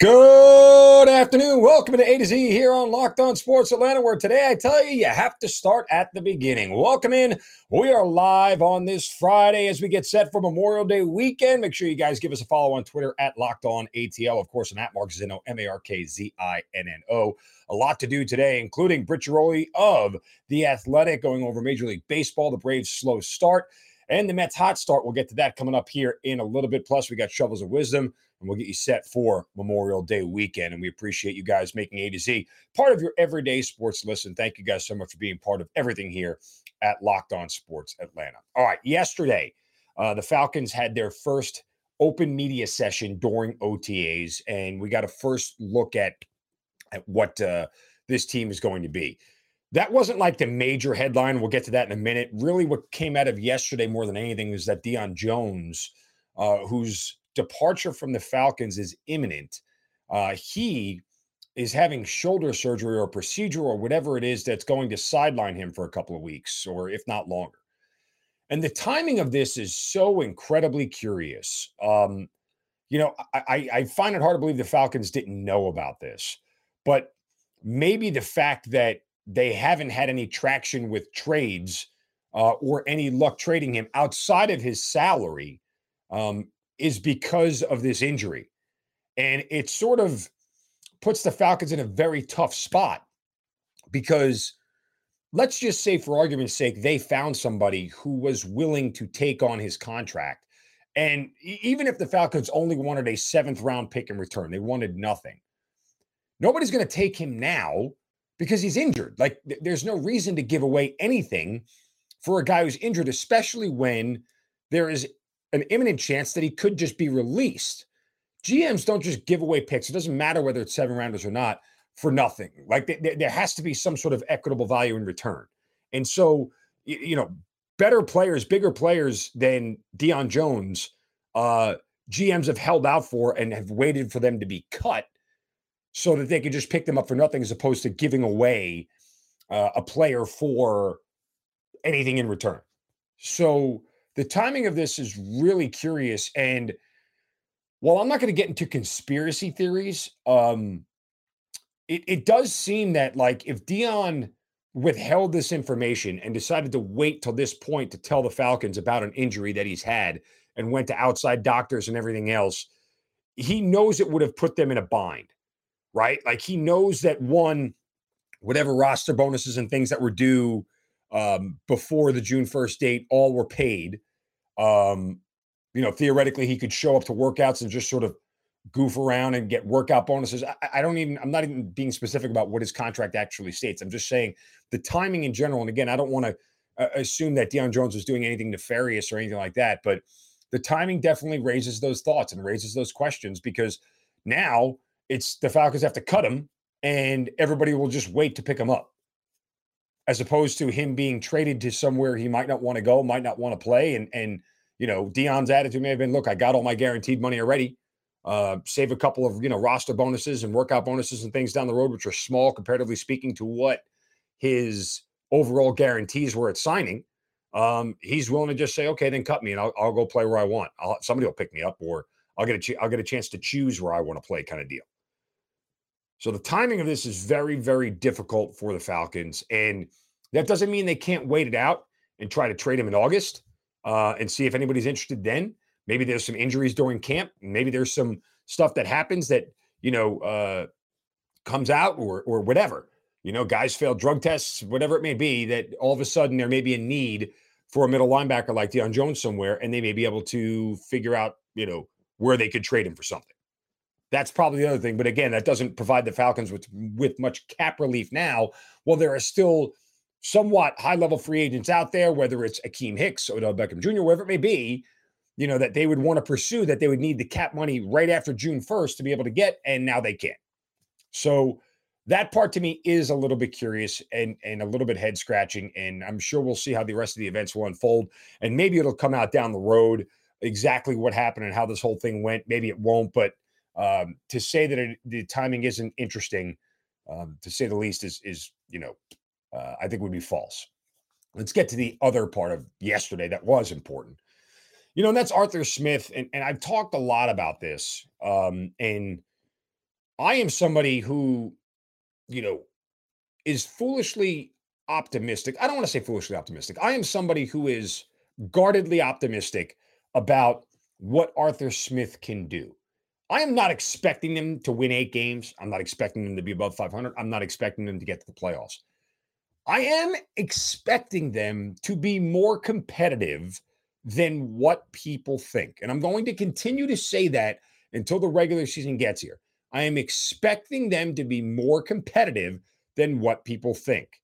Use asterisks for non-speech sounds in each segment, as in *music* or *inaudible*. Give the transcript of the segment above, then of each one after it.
Good afternoon. Welcome to A to Z here on Locked On Sports Atlanta, where today I tell you, you have to start at the beginning. Welcome in. We are live on this Friday as we get set for Memorial Day weekend. Make sure you guys give us a follow on Twitter at Locked On ATL. Of course, I'm at Mark Zinno, M A R K Z I N N O. A lot to do today, including Britt Ghiroli of The Athletic going over Major League Baseball, the Braves' slow start, and the Mets' hot start. We'll get to that coming up here in a little bit. Plus, we got Shovels of Wisdom and we'll get you set for Memorial Day weekend. And we appreciate you guys making A to Z part of your everyday sports listen. Thank you guys so much for being part of everything here at Locked On Sports Atlanta. All right, yesterday, uh, the Falcons had their first open media session during OTAs, and we got a first look at at what uh, this team is going to be. That wasn't like the major headline. We'll get to that in a minute. Really, what came out of yesterday more than anything was that Deion Jones, uh, who's departure from the Falcons is imminent. Uh, he is having shoulder surgery or procedure or whatever it is that's going to sideline him for a couple of weeks or if not longer. And the timing of this is so incredibly curious. Um, you know, I, I find it hard to believe the Falcons didn't know about this, but maybe the fact that they haven't had any traction with trades uh, or any luck trading him outside of his salary um, is because of this injury. And it sort of puts the Falcons in a very tough spot because let's just say, for argument's sake, they found somebody who was willing to take on his contract. And even if the Falcons only wanted a seventh round pick in return, they wanted nothing. Nobody's going to take him now because he's injured. Like, th- there's no reason to give away anything for a guy who's injured, especially when there is an imminent chance that he could just be released. GMs don't just give away picks. It doesn't matter whether it's seven rounders or not for nothing. Like th- there has to be some sort of equitable value in return. And so, you know, better players, bigger players than Deion Jones, uh, GMs have held out for and have waited for them to be cut so that they could just pick them up for nothing as opposed to giving away uh, a player for anything in return. So, the timing of this is really curious. And while I'm not going to get into conspiracy theories, um, it, it does seem that like if Deion withheld this information and decided to wait till this point to tell the Falcons about an injury that he's had and went to outside doctors and everything else, he knows it would have put them in a bind, right? Like he knows that one, whatever roster bonuses and things that were due um, before the June 1st date all were paid. Um, you know, theoretically, he could show up to workouts and just sort of goof around and get workout bonuses. I, I, don't even, I'm not even being specific about what his contract actually states. I'm just saying the timing in general. And again, I don't want to uh, assume that Deion Jones was doing anything nefarious or anything like that, but the timing definitely raises those thoughts and raises those questions because now it's the Falcons have to cut him and everybody will just wait to pick him up as opposed to him being traded to somewhere he might not want to go, might not want to play. And and you know, Deion's attitude may have been, look, I got all my guaranteed money already. Uh, save a couple of you know roster bonuses and workout bonuses and things down the road, which are small comparatively speaking to what his overall guarantees were at signing. Um, he's willing to just say, okay, then cut me and I'll, I'll go play where I want. I'll, somebody will pick me up, or I'll get a ch- I'll get a chance to choose where I want to play, kind of deal. So the timing of this is very, very difficult for the Falcons. And that doesn't mean they can't wait it out and try to trade him in August uh, and see if anybody's interested then. Maybe there's some injuries during camp. Maybe there's some stuff that happens that, you know, uh, comes out or or whatever. You know, guys fail drug tests, whatever it may be, that all of a sudden there may be a need for a middle linebacker like Deion Jones somewhere, and they may be able to figure out, you know, where they could trade him for something. That's probably the other thing. But again, that doesn't provide the Falcons with with much cap relief now. Well, there are still somewhat high level free agents out there, whether it's Akiem Hicks, Odell Beckham Jr., wherever it may be, you know, that they would want to pursue that they would need the cap money right after June 1st to be able to get, and now they can't. So that part to me is a little bit curious and and a little bit head scratching. And I'm sure we'll see how the rest of the events will unfold. And maybe it'll come out down the road exactly what happened and how this whole thing went. Maybe it won't, but um, to say that it, the timing isn't interesting, um, to say the least, is is you know, uh, I think would be false. Let's get to the other part of yesterday that was important. You know, and that's Arthur Smith, and and I've talked a lot about this. Um, and I am somebody who, you know, is foolishly optimistic. I don't want to say foolishly optimistic. I am somebody who is guardedly optimistic about what Arthur Smith can do. I am not expecting them to win eight games. I'm not expecting them to be above 500. I'm not expecting them to get to the playoffs. I am expecting them to be more competitive than what people think. And I'm going to continue to say that until the regular season gets here. I am expecting them to be more competitive than what people think.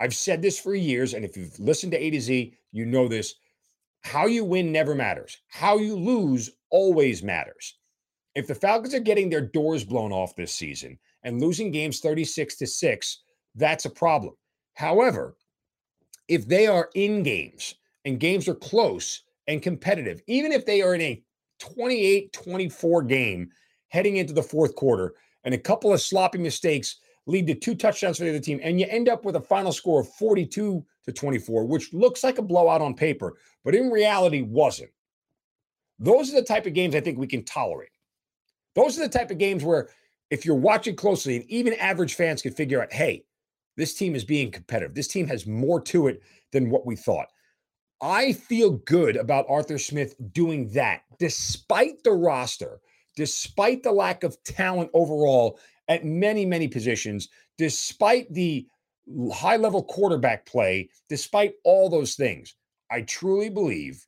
I've said this for years. And if you've listened to A to Z, you know this. How you win never matters, how you lose always matters. If the Falcons are getting their doors blown off this season and losing games 36 to 6, that's a problem. However, if they are in games and games are close and competitive, even if they are in a 28 24 game heading into the fourth quarter and a couple of sloppy mistakes lead to two touchdowns for the other team, and you end up with a final score of 42 to 24, which looks like a blowout on paper, but in reality wasn't. Those are the type of games I think we can tolerate. Those are the type of games where if you're watching closely and even average fans can figure out, hey, this team is being competitive. This team has more to it than what we thought. I feel good about Arthur Smith doing that, despite the roster, despite the lack of talent overall at many, many positions, despite the high level quarterback play, despite all those things. I truly believe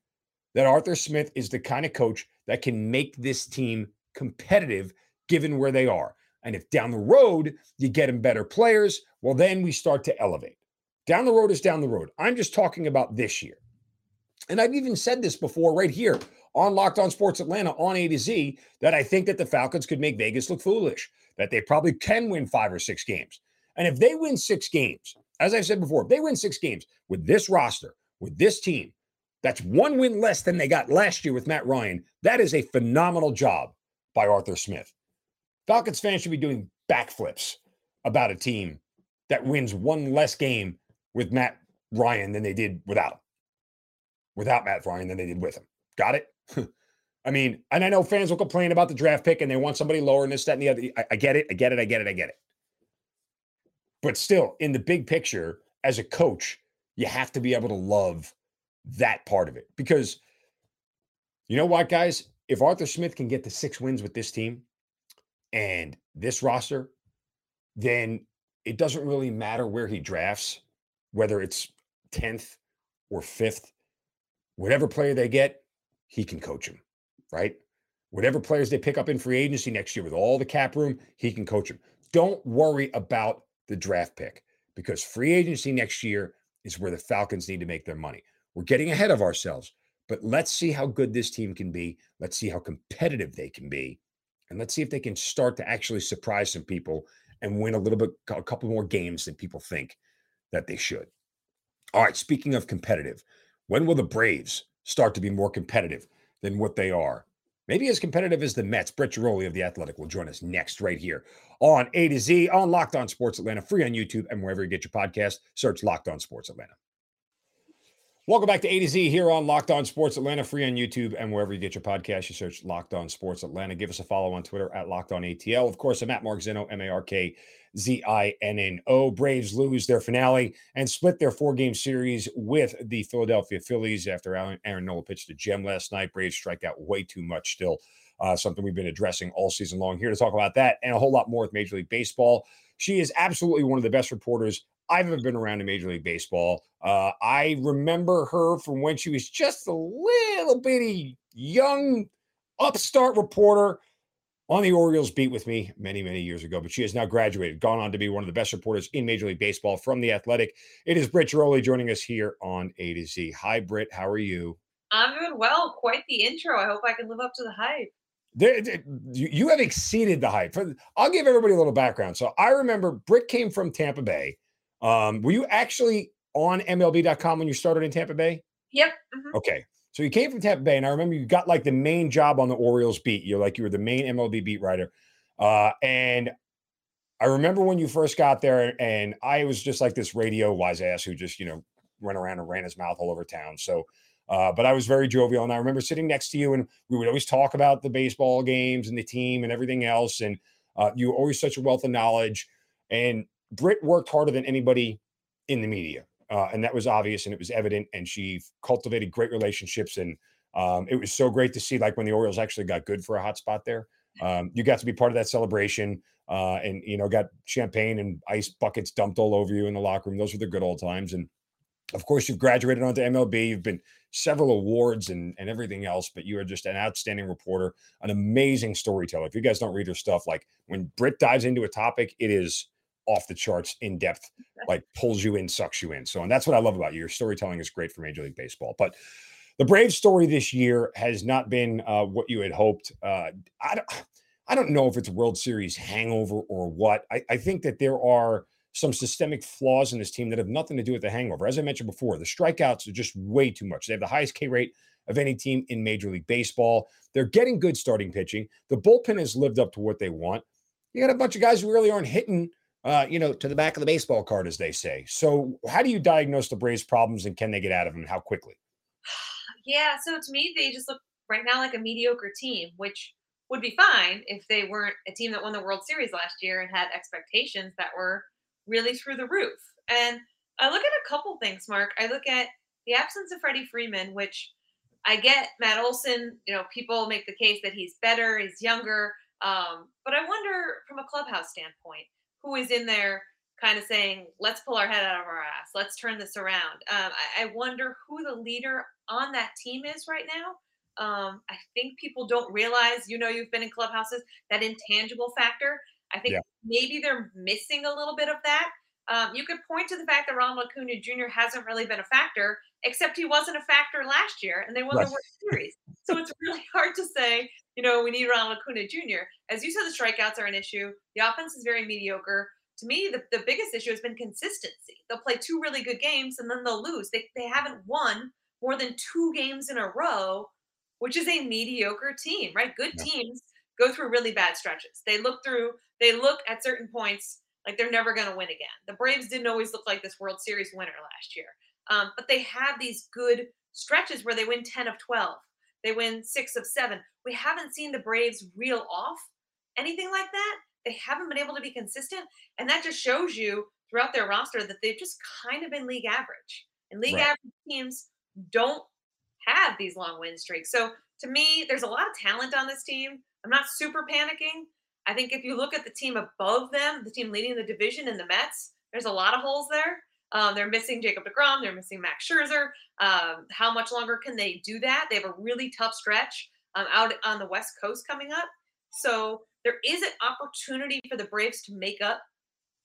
that Arthur Smith is the kind of coach that can make this team competitive given where they are. And if down the road you get them better players, well, then we start to elevate. Down the road is down the road. I'm just talking about this year. And I've even said this before right here on Locked On Sports Atlanta on A to Z that I think that the Falcons could make Vegas look foolish, that they probably can win five or six games. And if they win six games, as I've said before, if they win six games with this roster, with this team, that's one win less than they got last year with Matt Ryan. That is a phenomenal job by Arthur Smith. Falcons fans should be doing backflips about a team that wins one less game with Matt Ryan than they did without him. Without Matt Ryan than they did with him. Got it? *laughs* I mean, and I know fans will complain about the draft pick and they want somebody lower and this, that, and the other. I, I get it. I get it. I get it. I get it. But still, in the big picture, as a coach, you have to be able to love that part of it. Because you know what, guys? If Arthur Smith can get the six wins with this team, and this roster, then it doesn't really matter where he drafts, whether it's 10th or 5th. Whatever player they get, he can coach them, right? Whatever players they pick up in free agency next year with all the cap room, he can coach them. Don't worry about the draft pick because free agency next year is where the Falcons need to make their money. We're getting ahead of ourselves, but let's see how good this team can be. Let's see how competitive they can be. And let's see if they can start to actually surprise some people and win a little bit, a couple more games than people think that they should. All right, speaking of competitive, when will the Braves start to be more competitive than what they are? Maybe as competitive as the Mets. Britt Ghiroli of The Athletic will join us next, right here on A to Z on Locked On Sports Atlanta, free on YouTube and wherever you get your podcast. Search Locked On Sports Atlanta. Welcome back to A to Z here on Locked On Sports Atlanta, free on YouTube and wherever you get your podcast. You search Locked On Sports Atlanta. Give us a follow on Twitter at Locked On ATL. Of course, I'm at Mark Zinno, M A R K Z I N N O. Braves lose their finale and split their four game series with the Philadelphia Phillies after Aaron Nola pitched a gem last night. Braves strike out way too much still. Uh, something we've been addressing all season long. Here to talk about that and a whole lot more with Major League Baseball. She is absolutely one of the best reporters I've ever been around in Major League Baseball. Uh, I remember her from when she was just a little bitty young upstart reporter on the Orioles beat with me many, many years ago. But she has now graduated, gone on to be one of the best reporters in Major League Baseball from The Athletic. It is Britt Ghiroli joining us here on A to Z. Hi, Britt. How are you? I'm doing well. Quite the intro. I hope I can live up to the hype. There, there- you you have exceeded the hype. I'll give everybody a little background. So I remember Britt came from Tampa Bay. Um, were you actually on MLB.com when you started in Tampa Bay? Yep. mhm. Okay. So you came from Tampa Bay, and I remember you got like the main job on the Orioles beat. You're like you were the main MLB beat writer. Uh, and I remember when you first got there, and I was just like this radio wise ass who just, you know, went around and ran his mouth all over town. So uh, but I was very jovial, and I remember sitting next to you, and we would always talk about the baseball games and the team and everything else. And uh, you were always such a wealth of knowledge. And Britt worked harder than anybody in the media, uh, and that was obvious and it was evident. And she cultivated great relationships, and um, it was so great to see. Like when the Orioles actually got good for a hot spot there, um, you got to be part of that celebration, uh, and you know got champagne and ice buckets dumped all over you in the locker room. Those were the good old times, and of course, you've graduated onto MLB. You've been several awards and, and everything else, but you are just an outstanding reporter, an amazing storyteller. If you guys don't read her stuff, like when Britt dives into a topic, it is off the charts in depth, *laughs* like pulls you in, sucks you in. So, and that's what I love about you. Your storytelling is great for Major League Baseball. But the Braves story this year has not been uh, what you had hoped. Uh, I don't, I don't know if it's World Series hangover or what. I, I think that there are some systemic flaws in this team that have nothing to do with the hangover. As I mentioned before, the strikeouts are just way too much. They have the highest K rate of any team in Major League Baseball. They're getting good starting pitching. The bullpen has lived up to what they want. You got a bunch of guys who really aren't hitting, uh, you know, to the back of the baseball card, as they say. So, how do you diagnose the Braves' problems and can they get out of them? How quickly? *sighs* Yeah. So to me, they just look right now like a mediocre team, which would be fine if they weren't a team that won the World Series last year and had expectations that were really through the roof. And I look at a couple things, Mark. I look at the absence of Freddie Freeman, which I get Matt Olson, you know, people make the case that he's better, he's younger. Um, but I wonder from a clubhouse standpoint, who is in there kind of saying, let's pull our head out of our ass, let's turn this around. Um, I, I wonder who the leader on that team is right now. Um, I think people don't realize, you know, you've been in clubhouses, that intangible factor. I think Yeah. maybe they're missing a little bit of that. Um, you could point to the fact that Ronald Acuna Jr. hasn't really been a factor, except he wasn't a factor last year, and they won Right. the World Series. So it's really *laughs* hard to say, you know, we need Ronald Acuna Jr. As you said, the strikeouts are an issue. The offense is very mediocre. To me, the, the biggest issue has been consistency. They'll play two really good games and then they'll lose. They, they haven't won more than two games in a row, which is a mediocre team, right? Good teams go through really bad stretches. They look through, they look at certain points like they're never going to win again. The Braves didn't always look like this World Series winner last year, um, but they have these good stretches where they win 10 of 12, they win six of seven. We haven't seen the Braves reel off anything like that. They haven't been able to be consistent, and that just shows you throughout their roster that they've just kind of been league average. And league Right. average teams don't have these long win streaks. So to me, there's a lot of talent on this team. I'm not super panicking. I think if you look at the team above them, the team leading the division in the Mets, there's a lot of holes there. Um, they're missing Jacob DeGrom. They're missing Max Scherzer. Um, how much longer can they do that? They have a really tough stretch um, out on the West Coast coming up. So there is an opportunity for the Braves to make up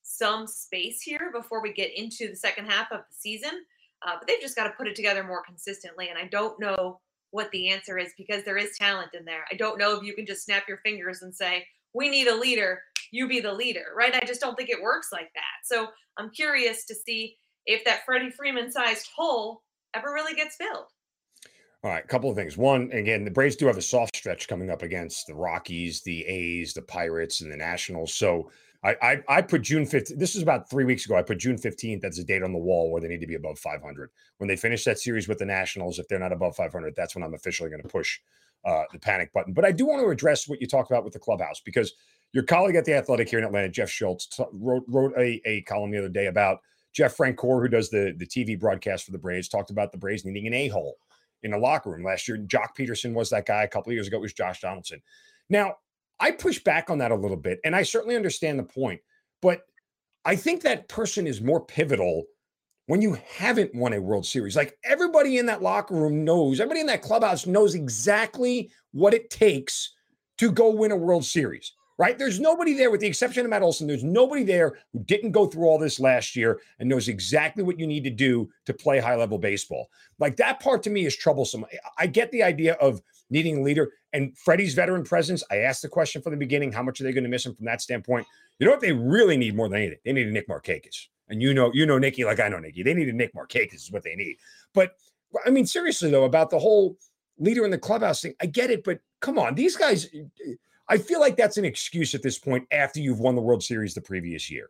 some space here before we get into the second half of the season. Uh, but they've just got to put it together more consistently. And I don't know what the answer is because there is talent in there. I don't know if you can just snap your fingers and say, we need a leader, you be the leader, right? I just don't think it works like that. So I'm curious to see if that Freddie Freeman sized hole ever really gets filled. All right, a couple of things. One, again, the Braves do have a soft stretch coming up against the Rockies, the A's, the Pirates, and the Nationals. So I I, I put June 15th. This was about three weeks ago. I put June 15th as a date on the wall where they need to be above 500. When they finish that series with the Nationals, if they're not above 500, that's when I'm officially going to push uh, the panic button. But I do want to address what you talked about with the clubhouse because your colleague at the Athletic here in Atlanta, Jeff Schultz, t- wrote wrote a, a column the other day about Jeff Francoeur, who does the the TV broadcast for the Braves, talked about the Braves needing an a hole in the locker room last year. Joc Pederson was that guy. A couple years ago, it was Josh Donaldson. Now, I push back on that a little bit, and I certainly understand the point, but I think that person is more pivotal when you haven't won a World Series. Like everybody in that locker room knows, everybody in that clubhouse knows exactly what it takes to go win a World Series. Right? There's nobody there, with the exception of Matt Olson. There's nobody there who didn't go through all this last year and knows exactly what you need to do to play high level baseball. Like that part to me is troublesome. I get the idea of needing a leader and Freddie's veteran presence. I asked the question from the beginning how much are they going to miss him from that standpoint? You know what they really need more than anything? They need a Nick Markakis. And you know, you know Nicky like I know Nicky. They need a Nick Markakis is what they need. But I mean, seriously though, about the whole leader in the clubhouse thing, I get it, but come on, these guys I feel like that's an excuse at this point after you've won the World Series the previous year.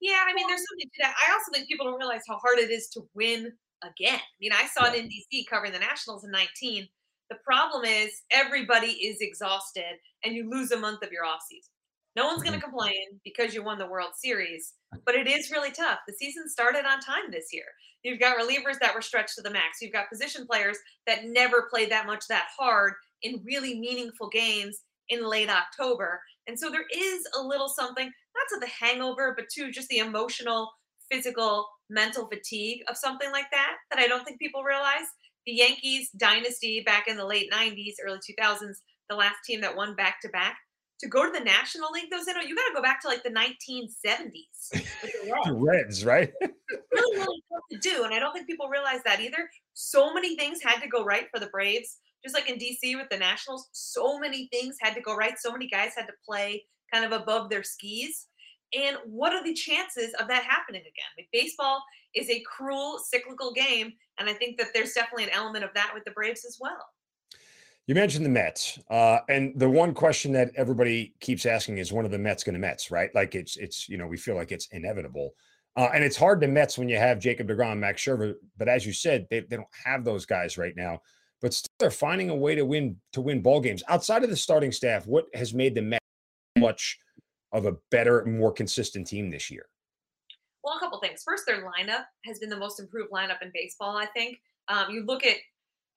Yeah, I mean, there's something to that. I also think people don't realize how hard it is to win again. I mean, I saw it in DC covering the Nationals in 19. The problem is everybody is exhausted and you lose a month of your offseason. No one's going to mm-hmm. complain because you won the World Series, but it is really tough. The season started on time this year. You've got relievers that were stretched to the max. You've got position players that never played that much that hard in really meaningful games in late October. And so there is a little something, not to the hangover, but to just the emotional, physical, mental fatigue of something like that, that I don't think people realize. The Yankees dynasty back in the late 90s, early 2000s, the last team that won back to back. To go to the National League, those you know, you got to go back to like the 1970s. *laughs* The Reds. Reds, right? *laughs* really, really tough to do, and I don't think people realize that either. So many things had to go right for the Braves just like in DC with the Nationals, so many things had to go right. So many guys had to play kind of above their skis. And what are the chances of that happening again? Like baseball is a cruel, cyclical game. And I think that there's definitely an element of that with the Braves as well. You mentioned the Mets, uh, and the one question that everybody keeps asking is, when are the Mets going to Mets? Right? Like it's it's you know we feel like it's inevitable, uh, and it's hard to Mets when you have Jacob Degrom, Max Scherzer, but as you said, they, they don't have those guys right now but still they're finding a way to win to win ball games outside of the starting staff. What has made them much of a better, more consistent team this year? Well, a couple things. First, their lineup has been the most improved lineup in baseball. I think um, you look at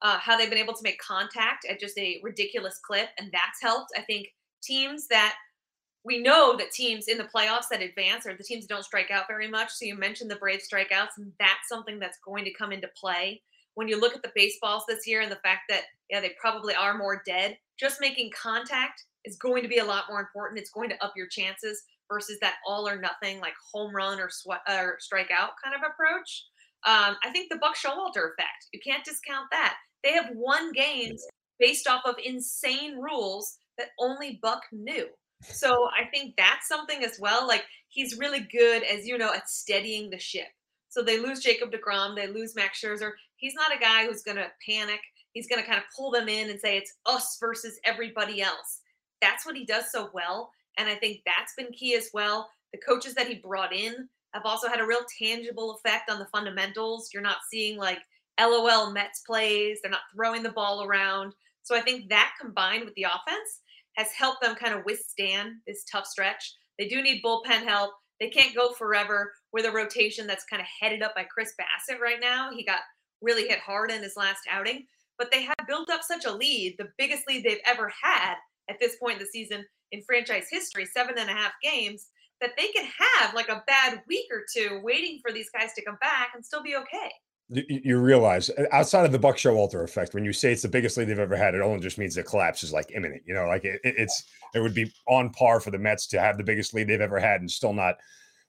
uh, how they've been able to make contact at just a ridiculous clip, and that's helped. I think teams that we know that teams in the playoffs that advance are the teams that don't strike out very much. So you mentioned the Braves strikeouts, and that's something that's going to come into play when you look at the baseballs this year and the fact that yeah they probably are more dead just making contact is going to be a lot more important. It's going to up your chances versus that all or nothing like home run or sweat or strikeout kind of approach. Um, i think the buck showalter effect you can't discount that. They have won games based off of insane rules that only buck knew. So i think that's something as well like he's really good as you know at steadying the ship so they lose Jacob DeGrom, they lose Max Scherzer. He's not a guy who's going to panic. He's going to kind of pull them in and say it's us versus everybody else. That's what he does so well. And I think that's been key as well. The coaches that he brought in have also had a real tangible effect on the fundamentals. You're not seeing like LOL Mets plays, they're not throwing the ball around. So I think that combined with the offense has helped them kind of withstand this tough stretch. They do need bullpen help. They can't go forever with a rotation that's kind of headed up by Chris Bassitt right now. He got really hit hard in his last outing, but they have built up such a lead, the biggest lead they've ever had at this point in the season in franchise history, seven and a half games, that they can have like a bad week or two waiting for these guys to come back and still be okay. You realize uh, outside of the Buck Showalter effect, when you say it's the biggest lead they've ever had, it only just means the collapse is like imminent. You know, like it, it's it would be on par for the Mets to have the biggest lead they've ever had and still not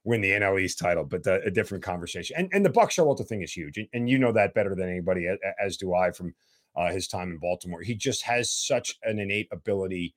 win the NL East title, but the, a different conversation. And and the Buck Showalter thing is huge, and, you know that better than anybody, as do I from uh, his time in Baltimore. He just has such an innate ability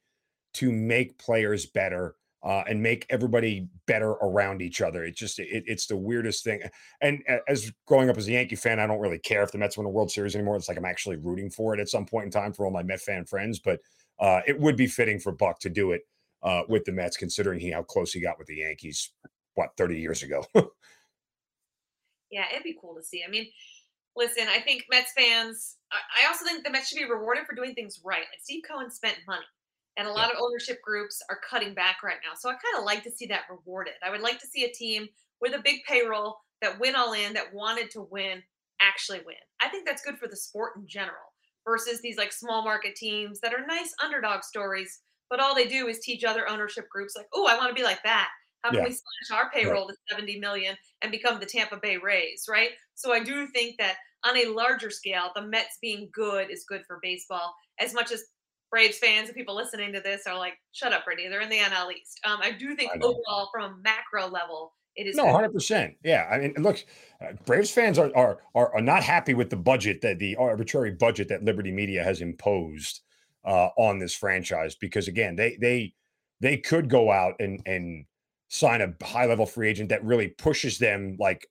to make players better uh, and make everybody better around each other. It just it, it's the weirdest thing. And as growing up as a Yankee fan, I don't really care if the Mets win a World Series anymore. It's like I'm actually rooting for it at some point in time for all my Met fan friends. But uh, it would be fitting for Buck to do it uh, with the Mets, considering he how close he got with the Yankees. What 30 years ago? *laughs* yeah, it'd be cool to see. I mean, listen, I think Mets fans. I also think the Mets should be rewarded for doing things right. Like Steve Cohen spent money and a lot of ownership groups are cutting back right now. So I kind of like to see that rewarded. I would like to see a team with a big payroll that went all in, that wanted to win, actually win. I think that's good for the sport in general versus these like small market teams that are nice underdog stories, but all they do is teach other ownership groups like, oh, I want to be like that. How can yeah. we slash our payroll right. to 70 million and become the Tampa Bay Rays, right? So I do think that on a larger scale, the Mets being good is good for baseball as much as Braves fans and people listening to this are like, "Shut up, Brittany. They're in the NL East." Um, I do think I overall, from a macro level, it is No, hundred percent. Yeah, I mean, look, uh, Braves fans are, are are are not happy with the budget that the arbitrary budget that Liberty Media has imposed uh, on this franchise because again, they they they could go out and and sign a high level free agent that really pushes them like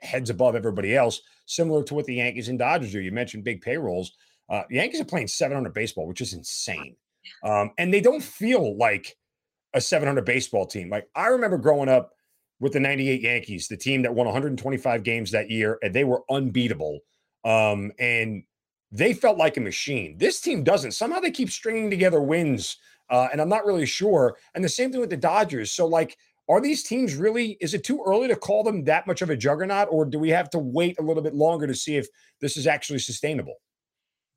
heads above everybody else, similar to what the Yankees and Dodgers do. You mentioned big payrolls. Uh, the Yankees are playing 700 baseball, which is insane, um, and they don't feel like a 700 baseball team. Like I remember growing up with the 98 Yankees, the team that won 125 games that year, and they were unbeatable. Um, and they felt like a machine. This team doesn't. Somehow they keep stringing together wins, uh, and I'm not really sure. And the same thing with the Dodgers. So, like, are these teams really? Is it too early to call them that much of a juggernaut, or do we have to wait a little bit longer to see if this is actually sustainable?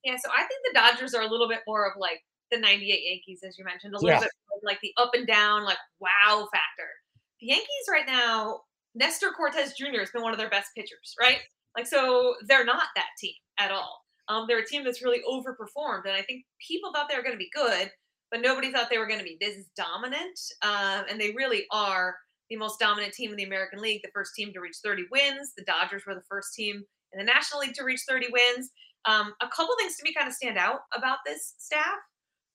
Yeah, so I think the Dodgers are a little bit more of like the 98 Yankees, as you mentioned, a little Yeah. bit more of like the up and down, like wow factor. The Yankees right now, Nestor Cortes Jr. has been one of their best pitchers, right? Like, so they're not that team at all. Um, they're a team that's really overperformed, and I think people thought they were going to be good, but nobody thought they were going to be this dominant. Um, and they really are the most dominant team in the American League, the first team to reach 30 wins. The Dodgers were the first team in the National League to reach 30 wins. Um, a couple things to me kind of stand out about this staff.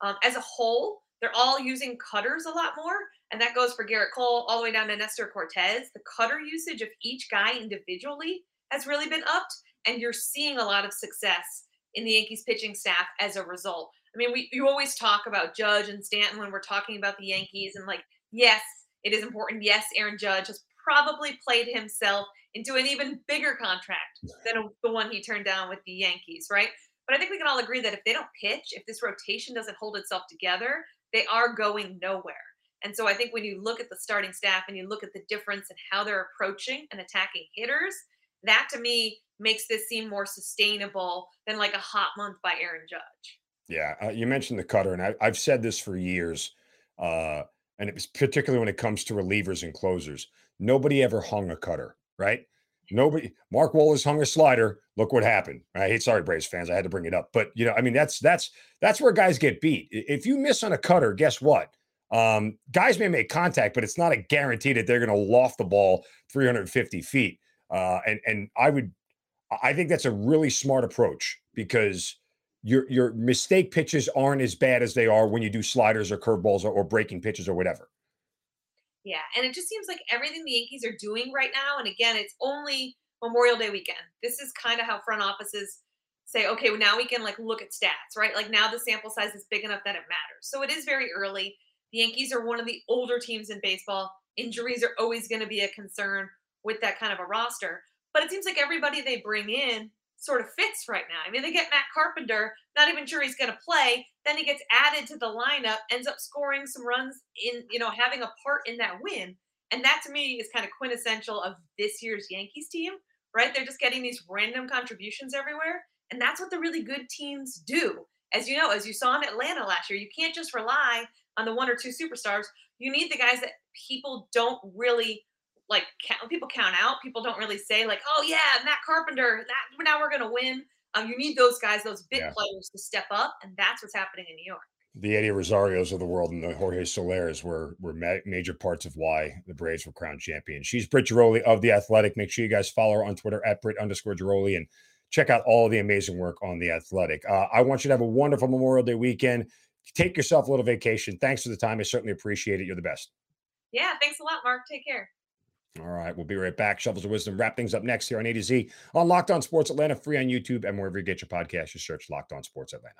Um, as a whole, they're all using cutters a lot more, and that goes for Gerrit Cole all the way down to Nestor Cortes. The cutter usage of each guy individually has really been upped, and you're seeing a lot of success in the Yankees pitching staff as a result. I mean, we you always talk about Judge and Stanton when we're talking about the Yankees, and like, yes, it is important. Yes, Aaron Judge has probably played himself into an even bigger contract than the one he turned down with the Yankees, right? But I think we can all agree that if they don't pitch, if this rotation doesn't hold itself together, they are going nowhere. And so I think when you look at the starting staff and you look at the difference in how they're approaching and attacking hitters, that to me makes this seem more sustainable than like a hot month by Aaron Judge. Yeah, uh, you mentioned the cutter, and I, I've said this for years, uh, and it was particularly when it comes to relievers and closers. Nobody ever hung a cutter, right? Nobody. Mark Wohlers hung a slider. Look what happened. I hate sorry, Braves fans. I had to bring it up, but you know, I mean, that's that's that's where guys get beat. If you miss on a cutter, guess what? Um, guys may make contact, but it's not a guarantee that they're going to loft the ball 350 feet. Uh, and and I would, I think that's a really smart approach because your your mistake pitches aren't as bad as they are when you do sliders or curveballs or, or breaking pitches or whatever. Yeah, and it just seems like everything the Yankees are doing right now, and again, it's only Memorial Day weekend. This is kind of how front offices say, okay, well, now we can like look at stats, right? Like now the sample size is big enough that it matters. So it is very early. The Yankees are one of the older teams in baseball. Injuries are always going to be a concern with that kind of a roster. But it seems like everybody they bring in sort of fits right now. I mean, they get Matt Carpenter, not even sure he's going to play. Then he gets added to the lineup, ends up scoring some runs in, you know, having a part in that win. And that to me is kind of quintessential of this year's Yankees team, right? They're just getting these random contributions everywhere. And that's what the really good teams do. As you know, as you saw in Atlanta last year, you can't just rely on the one or two superstars. You need the guys that people don't really like count, people count out. People don't really say like, "Oh yeah, Matt Carpenter, that now we're going to win." Um, you need those guys, those big Yeah. players to step up, and that's what's happening in New York. The Eddie Rosarios of the world and the Jorge Solers were were ma- major parts of why the Braves were crowned champions. She's Britt Ghiroli of the Athletic. Make sure you guys follow her on Twitter at Britt underscore Ghiroli and check out all the amazing work on the Athletic. Uh, I want you to have a wonderful Memorial Day weekend. Take yourself a little vacation. Thanks for the time. I certainly appreciate it. You're the best. Yeah, thanks a lot, Mark. Take care. All right, we'll be right back. Shovels of Wisdom wrap things up next here on A to Z on Locked On Sports Atlanta, free on YouTube and wherever you get your podcast. You search Locked On Sports Atlanta.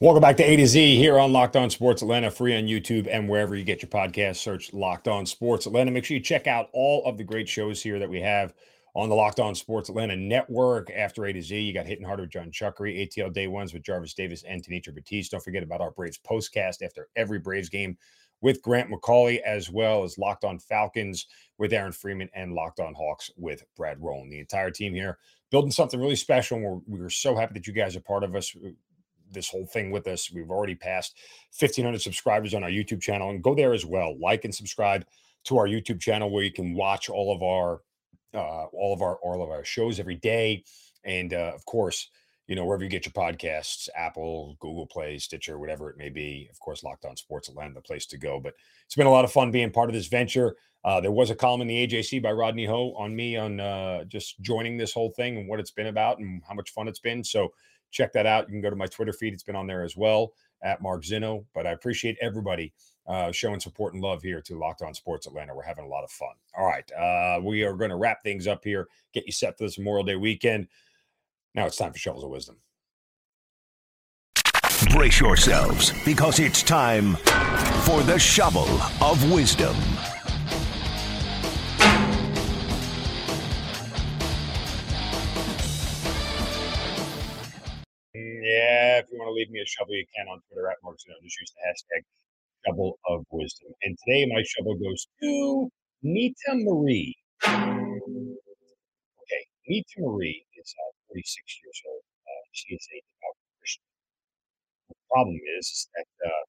Welcome back to A to Z here on Locked On Sports Atlanta, free on YouTube and wherever you get your podcast. Search Locked On Sports Atlanta. Make sure you check out all of the great shows here that we have on the Locked On Sports Atlanta network. After A to Z, you got Hitting Hard with John Chuckery, ATL Day Ones with Jarvis Davis and Tanitra Batiste. Don't forget about our Braves postcast after every Braves game with Grant McCauley, as well as Locked On Falcons with Aaron Freeman and Locked On Hawks with Brad Rowland. The entire team here building something really special. And we're, we're so happy that you guys are part of us. This whole thing with us. We've already passed 1,500 subscribers on our YouTube channel, and go there as well. Like and subscribe to our YouTube channel where you can watch all of our uh, all of our all of our shows every day. And uh, of course, you know, wherever you get your podcasts, Apple, Google Play, Stitcher, whatever it may be. Of course, Locked On Sports Atlanta, the place to go. But it's been a lot of fun being part of this venture. Uh, there was a column in the AJC by Rodney Ho on me on uh, just joining this whole thing and what it's been about and how much fun it's been. So check that out. You can go to my Twitter feed. It's been on there as well at Mark Zinno. But I appreciate everybody uh, showing support and love here to Locked On Sports Atlanta. We're having a lot of fun. All right. Uh, we are going to wrap things up here, get you set for this Memorial Day weekend. Now it's time for Shovels of Wisdom. Brace yourselves because it's time for the Shovel of Wisdom. Yeah, if you want to leave me a shovel, you can on Twitter at Mark Zinno. Just use the hashtag shovel of wisdom. And today my shovel goes to Nita Marie. Okay, Nita Marie is uh, 46 years old. Uh, she is a devout Christian. The problem is that uh,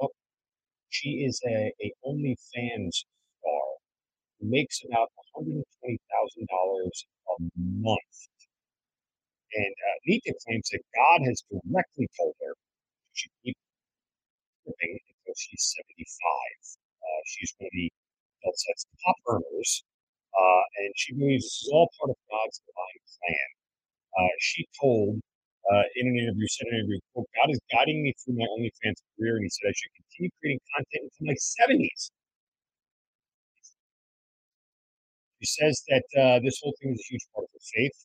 well, she is a, a OnlyFans star who makes about $120,000 a month. And uh, Nita claims that God has directly told her she should keep living until she's 75. Uh, she's one of the Telset's top earners, uh, and she believes this is all part of God's divine plan. Uh, she told uh, in an interview, said in an interview, quote, God is guiding me through my OnlyFans career, and he said I should continue creating content until my 70s. She says that uh, this whole thing is a huge part of her faith.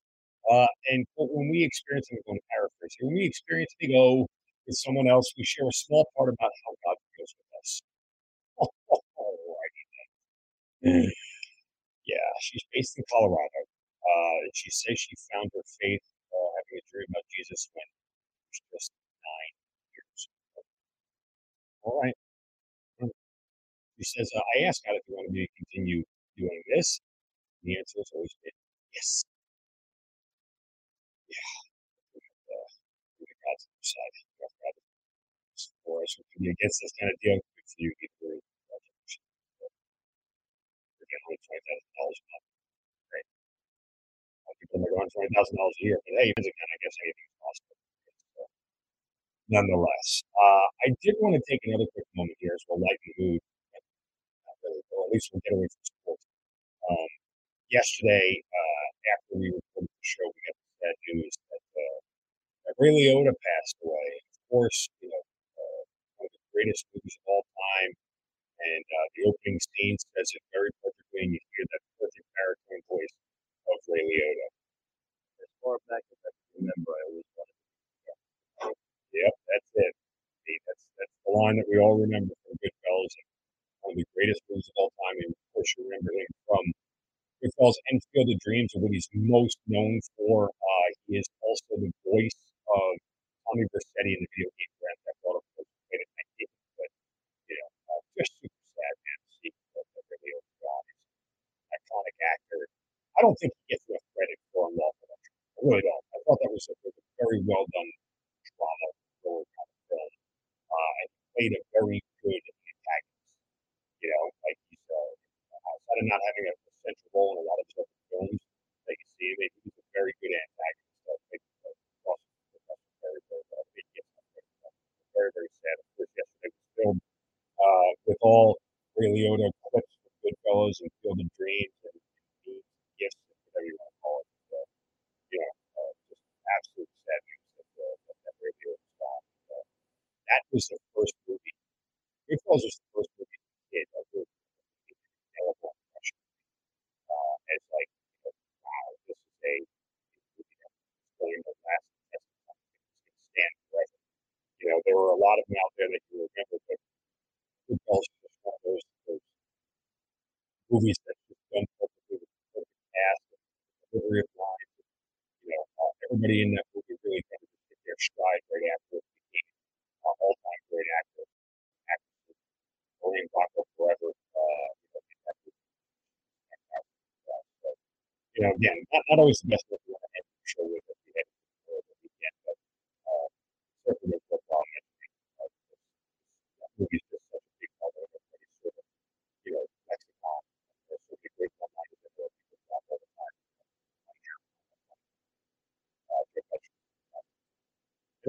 Uh, and when we experience, I'm going to paraphrase here, when we experience Big O with someone else, we share a small part about how God feels with us. *laughs* *sighs* Yeah, she's based in Colorado. Uh, she says she found her faith uh, having a dream about Jesus when she was just nine years old. All right. She says, uh, I asked God if he wanted me to continue doing this. The answer has always been yes. Yeah. Uh, is for us. We can be against this kind of deal. Good for you. Good for you. We're getting only twenty thousand dollars a month. I'll give them twenty thousand dollars a year. But hey, again, I guess anything is possible. So, nonetheless, uh, I did want to take another quick moment here as we'll lighten the mood. Really, or at least we'll get away from sports. Um, yesterday, uh, after we recorded the show, we got the sad news that, uh, that Ray Liotta passed away. Of course, you know, uh, one of the greatest movies of all time. And uh, the opening scene says it very perfectly, and you hear that perfect baritone voice of Ray Liotta. As far back as I can remember, I always wanted to be Yep, that's it. See, that's, that's the line that we all remember from Goodfellas. One of the greatest movies of all time. And of course, you remember him from Goodfellas and Field of Dreams what he's most known for. Uh, he is also the voice of Tommy Vercetti in the video game Grand Theft Auto. of course, played at 19, But you know, uh, just super sad man to see really. Iconic actor. I don't think he gets enough credit for Unlawful Entry. I really don't. I thought that was a, a very well done drama thriller kind of film. Uh, and played a very good antagonist. You know, like he's uh, outside of not having a central role in a lot of different films that you see him in, he's a very good antagonist. So I think uh, Ross was very, very well. He gets some credit for that. Very, very sad. Of course, yesterday was filmed uh, with all Ray Liotta clips from Goodfellas and Field of Dreams and, and gifts, whatever you want to call it. So, you know, uh, just absolute sad news that, uh, that, that Ray Liotta gone. Uh, that was the first movie. Goodfellas was the first movie as a kid. That was a terrible impression. Uh, and it's like, you know, wow, this is a movie that's going to last the test of time. It's going to stand forever. You know, there were a lot of them out there that you remember, but Goodfellas was just one of those, those movies that just done perfectly with the cast delivery of lines. You know, uh, everybody in that movie really kind of hit their stride right after it became uh, all-time great actor. Actresses. Maureen Bacco forever. Uh, you know. Uh, you know, again, not, not always the best that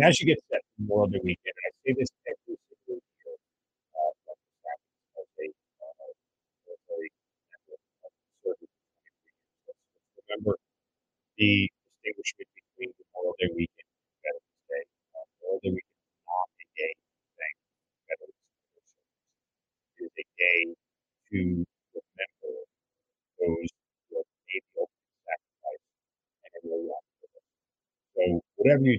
And as you get set for Memorial Day weekend, I say this every single year, uh. uh remember the distinguishment between Memorial Day weekend and Veterans Day. Uh, Memorial Day weekend is not a day to thank veterans their service. It is a day to remember those who have made the ultimate sacrifice and So whatever you